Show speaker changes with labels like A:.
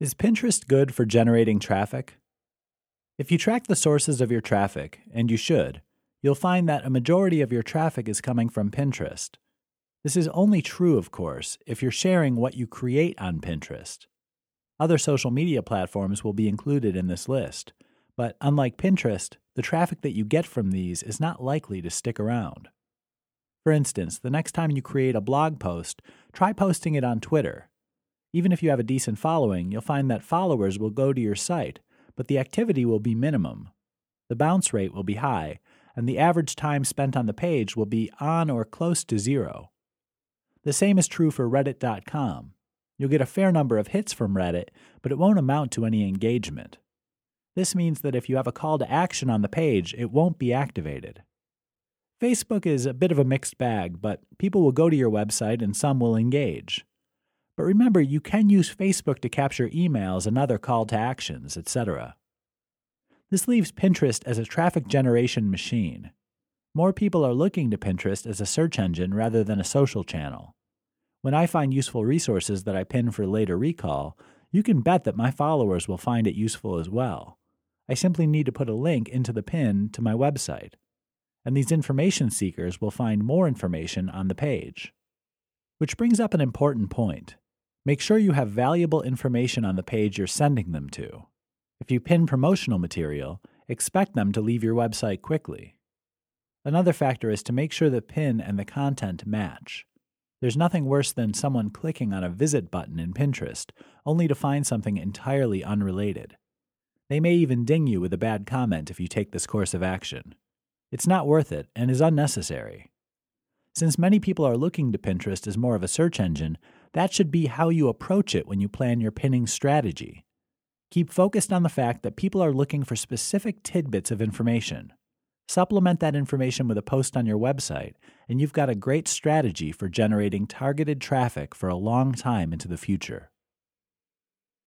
A: Is Pinterest good for generating traffic? If you track the sources of your traffic, and you should, you'll find that a majority of your traffic is coming from Pinterest. This is only true, of course, if you're sharing what you create on Pinterest. Other social media platforms will be included in this list, but unlike Pinterest, the traffic that you get from these is not likely to stick around. For instance, the next time you create a blog post, try posting it on Twitter even if you have a decent following, you'll find that followers will go to your site, but the activity will be minimum. The bounce rate will be high, and the average time spent on the page will be on or close to zero. The same is true for Reddit.com. You'll get a fair number of hits from Reddit, but it won't amount to any engagement. This means that if you have a call to action on the page, it won't be activated. Facebook is a bit of a mixed bag, but people will go to your website and some will engage. But remember, you can use Facebook to capture emails and other call to actions, etc. This leaves Pinterest as a traffic generation machine. More people are looking to Pinterest as a search engine rather than a social channel. When I find useful resources that I pin for later recall, you can bet that my followers will find it useful as well. I simply need to put a link into the pin to my website. And these information seekers will find more information on the page. Which brings up an important point. Make sure you have valuable information on the page you're sending them to. If you pin promotional material, expect them to leave your website quickly. Another factor is to make sure the pin and the content match. There's nothing worse than someone clicking on a visit button in Pinterest only to find something entirely unrelated. They may even ding you with a bad comment if you take this course of action. It's not worth it and is unnecessary. Since many people are looking to Pinterest as more of a search engine, that should be how you approach it when you plan your pinning strategy. Keep focused on the fact that people are looking for specific tidbits of information. Supplement that information with a post on your website, and you've got a great strategy for generating targeted traffic for a long time into the future.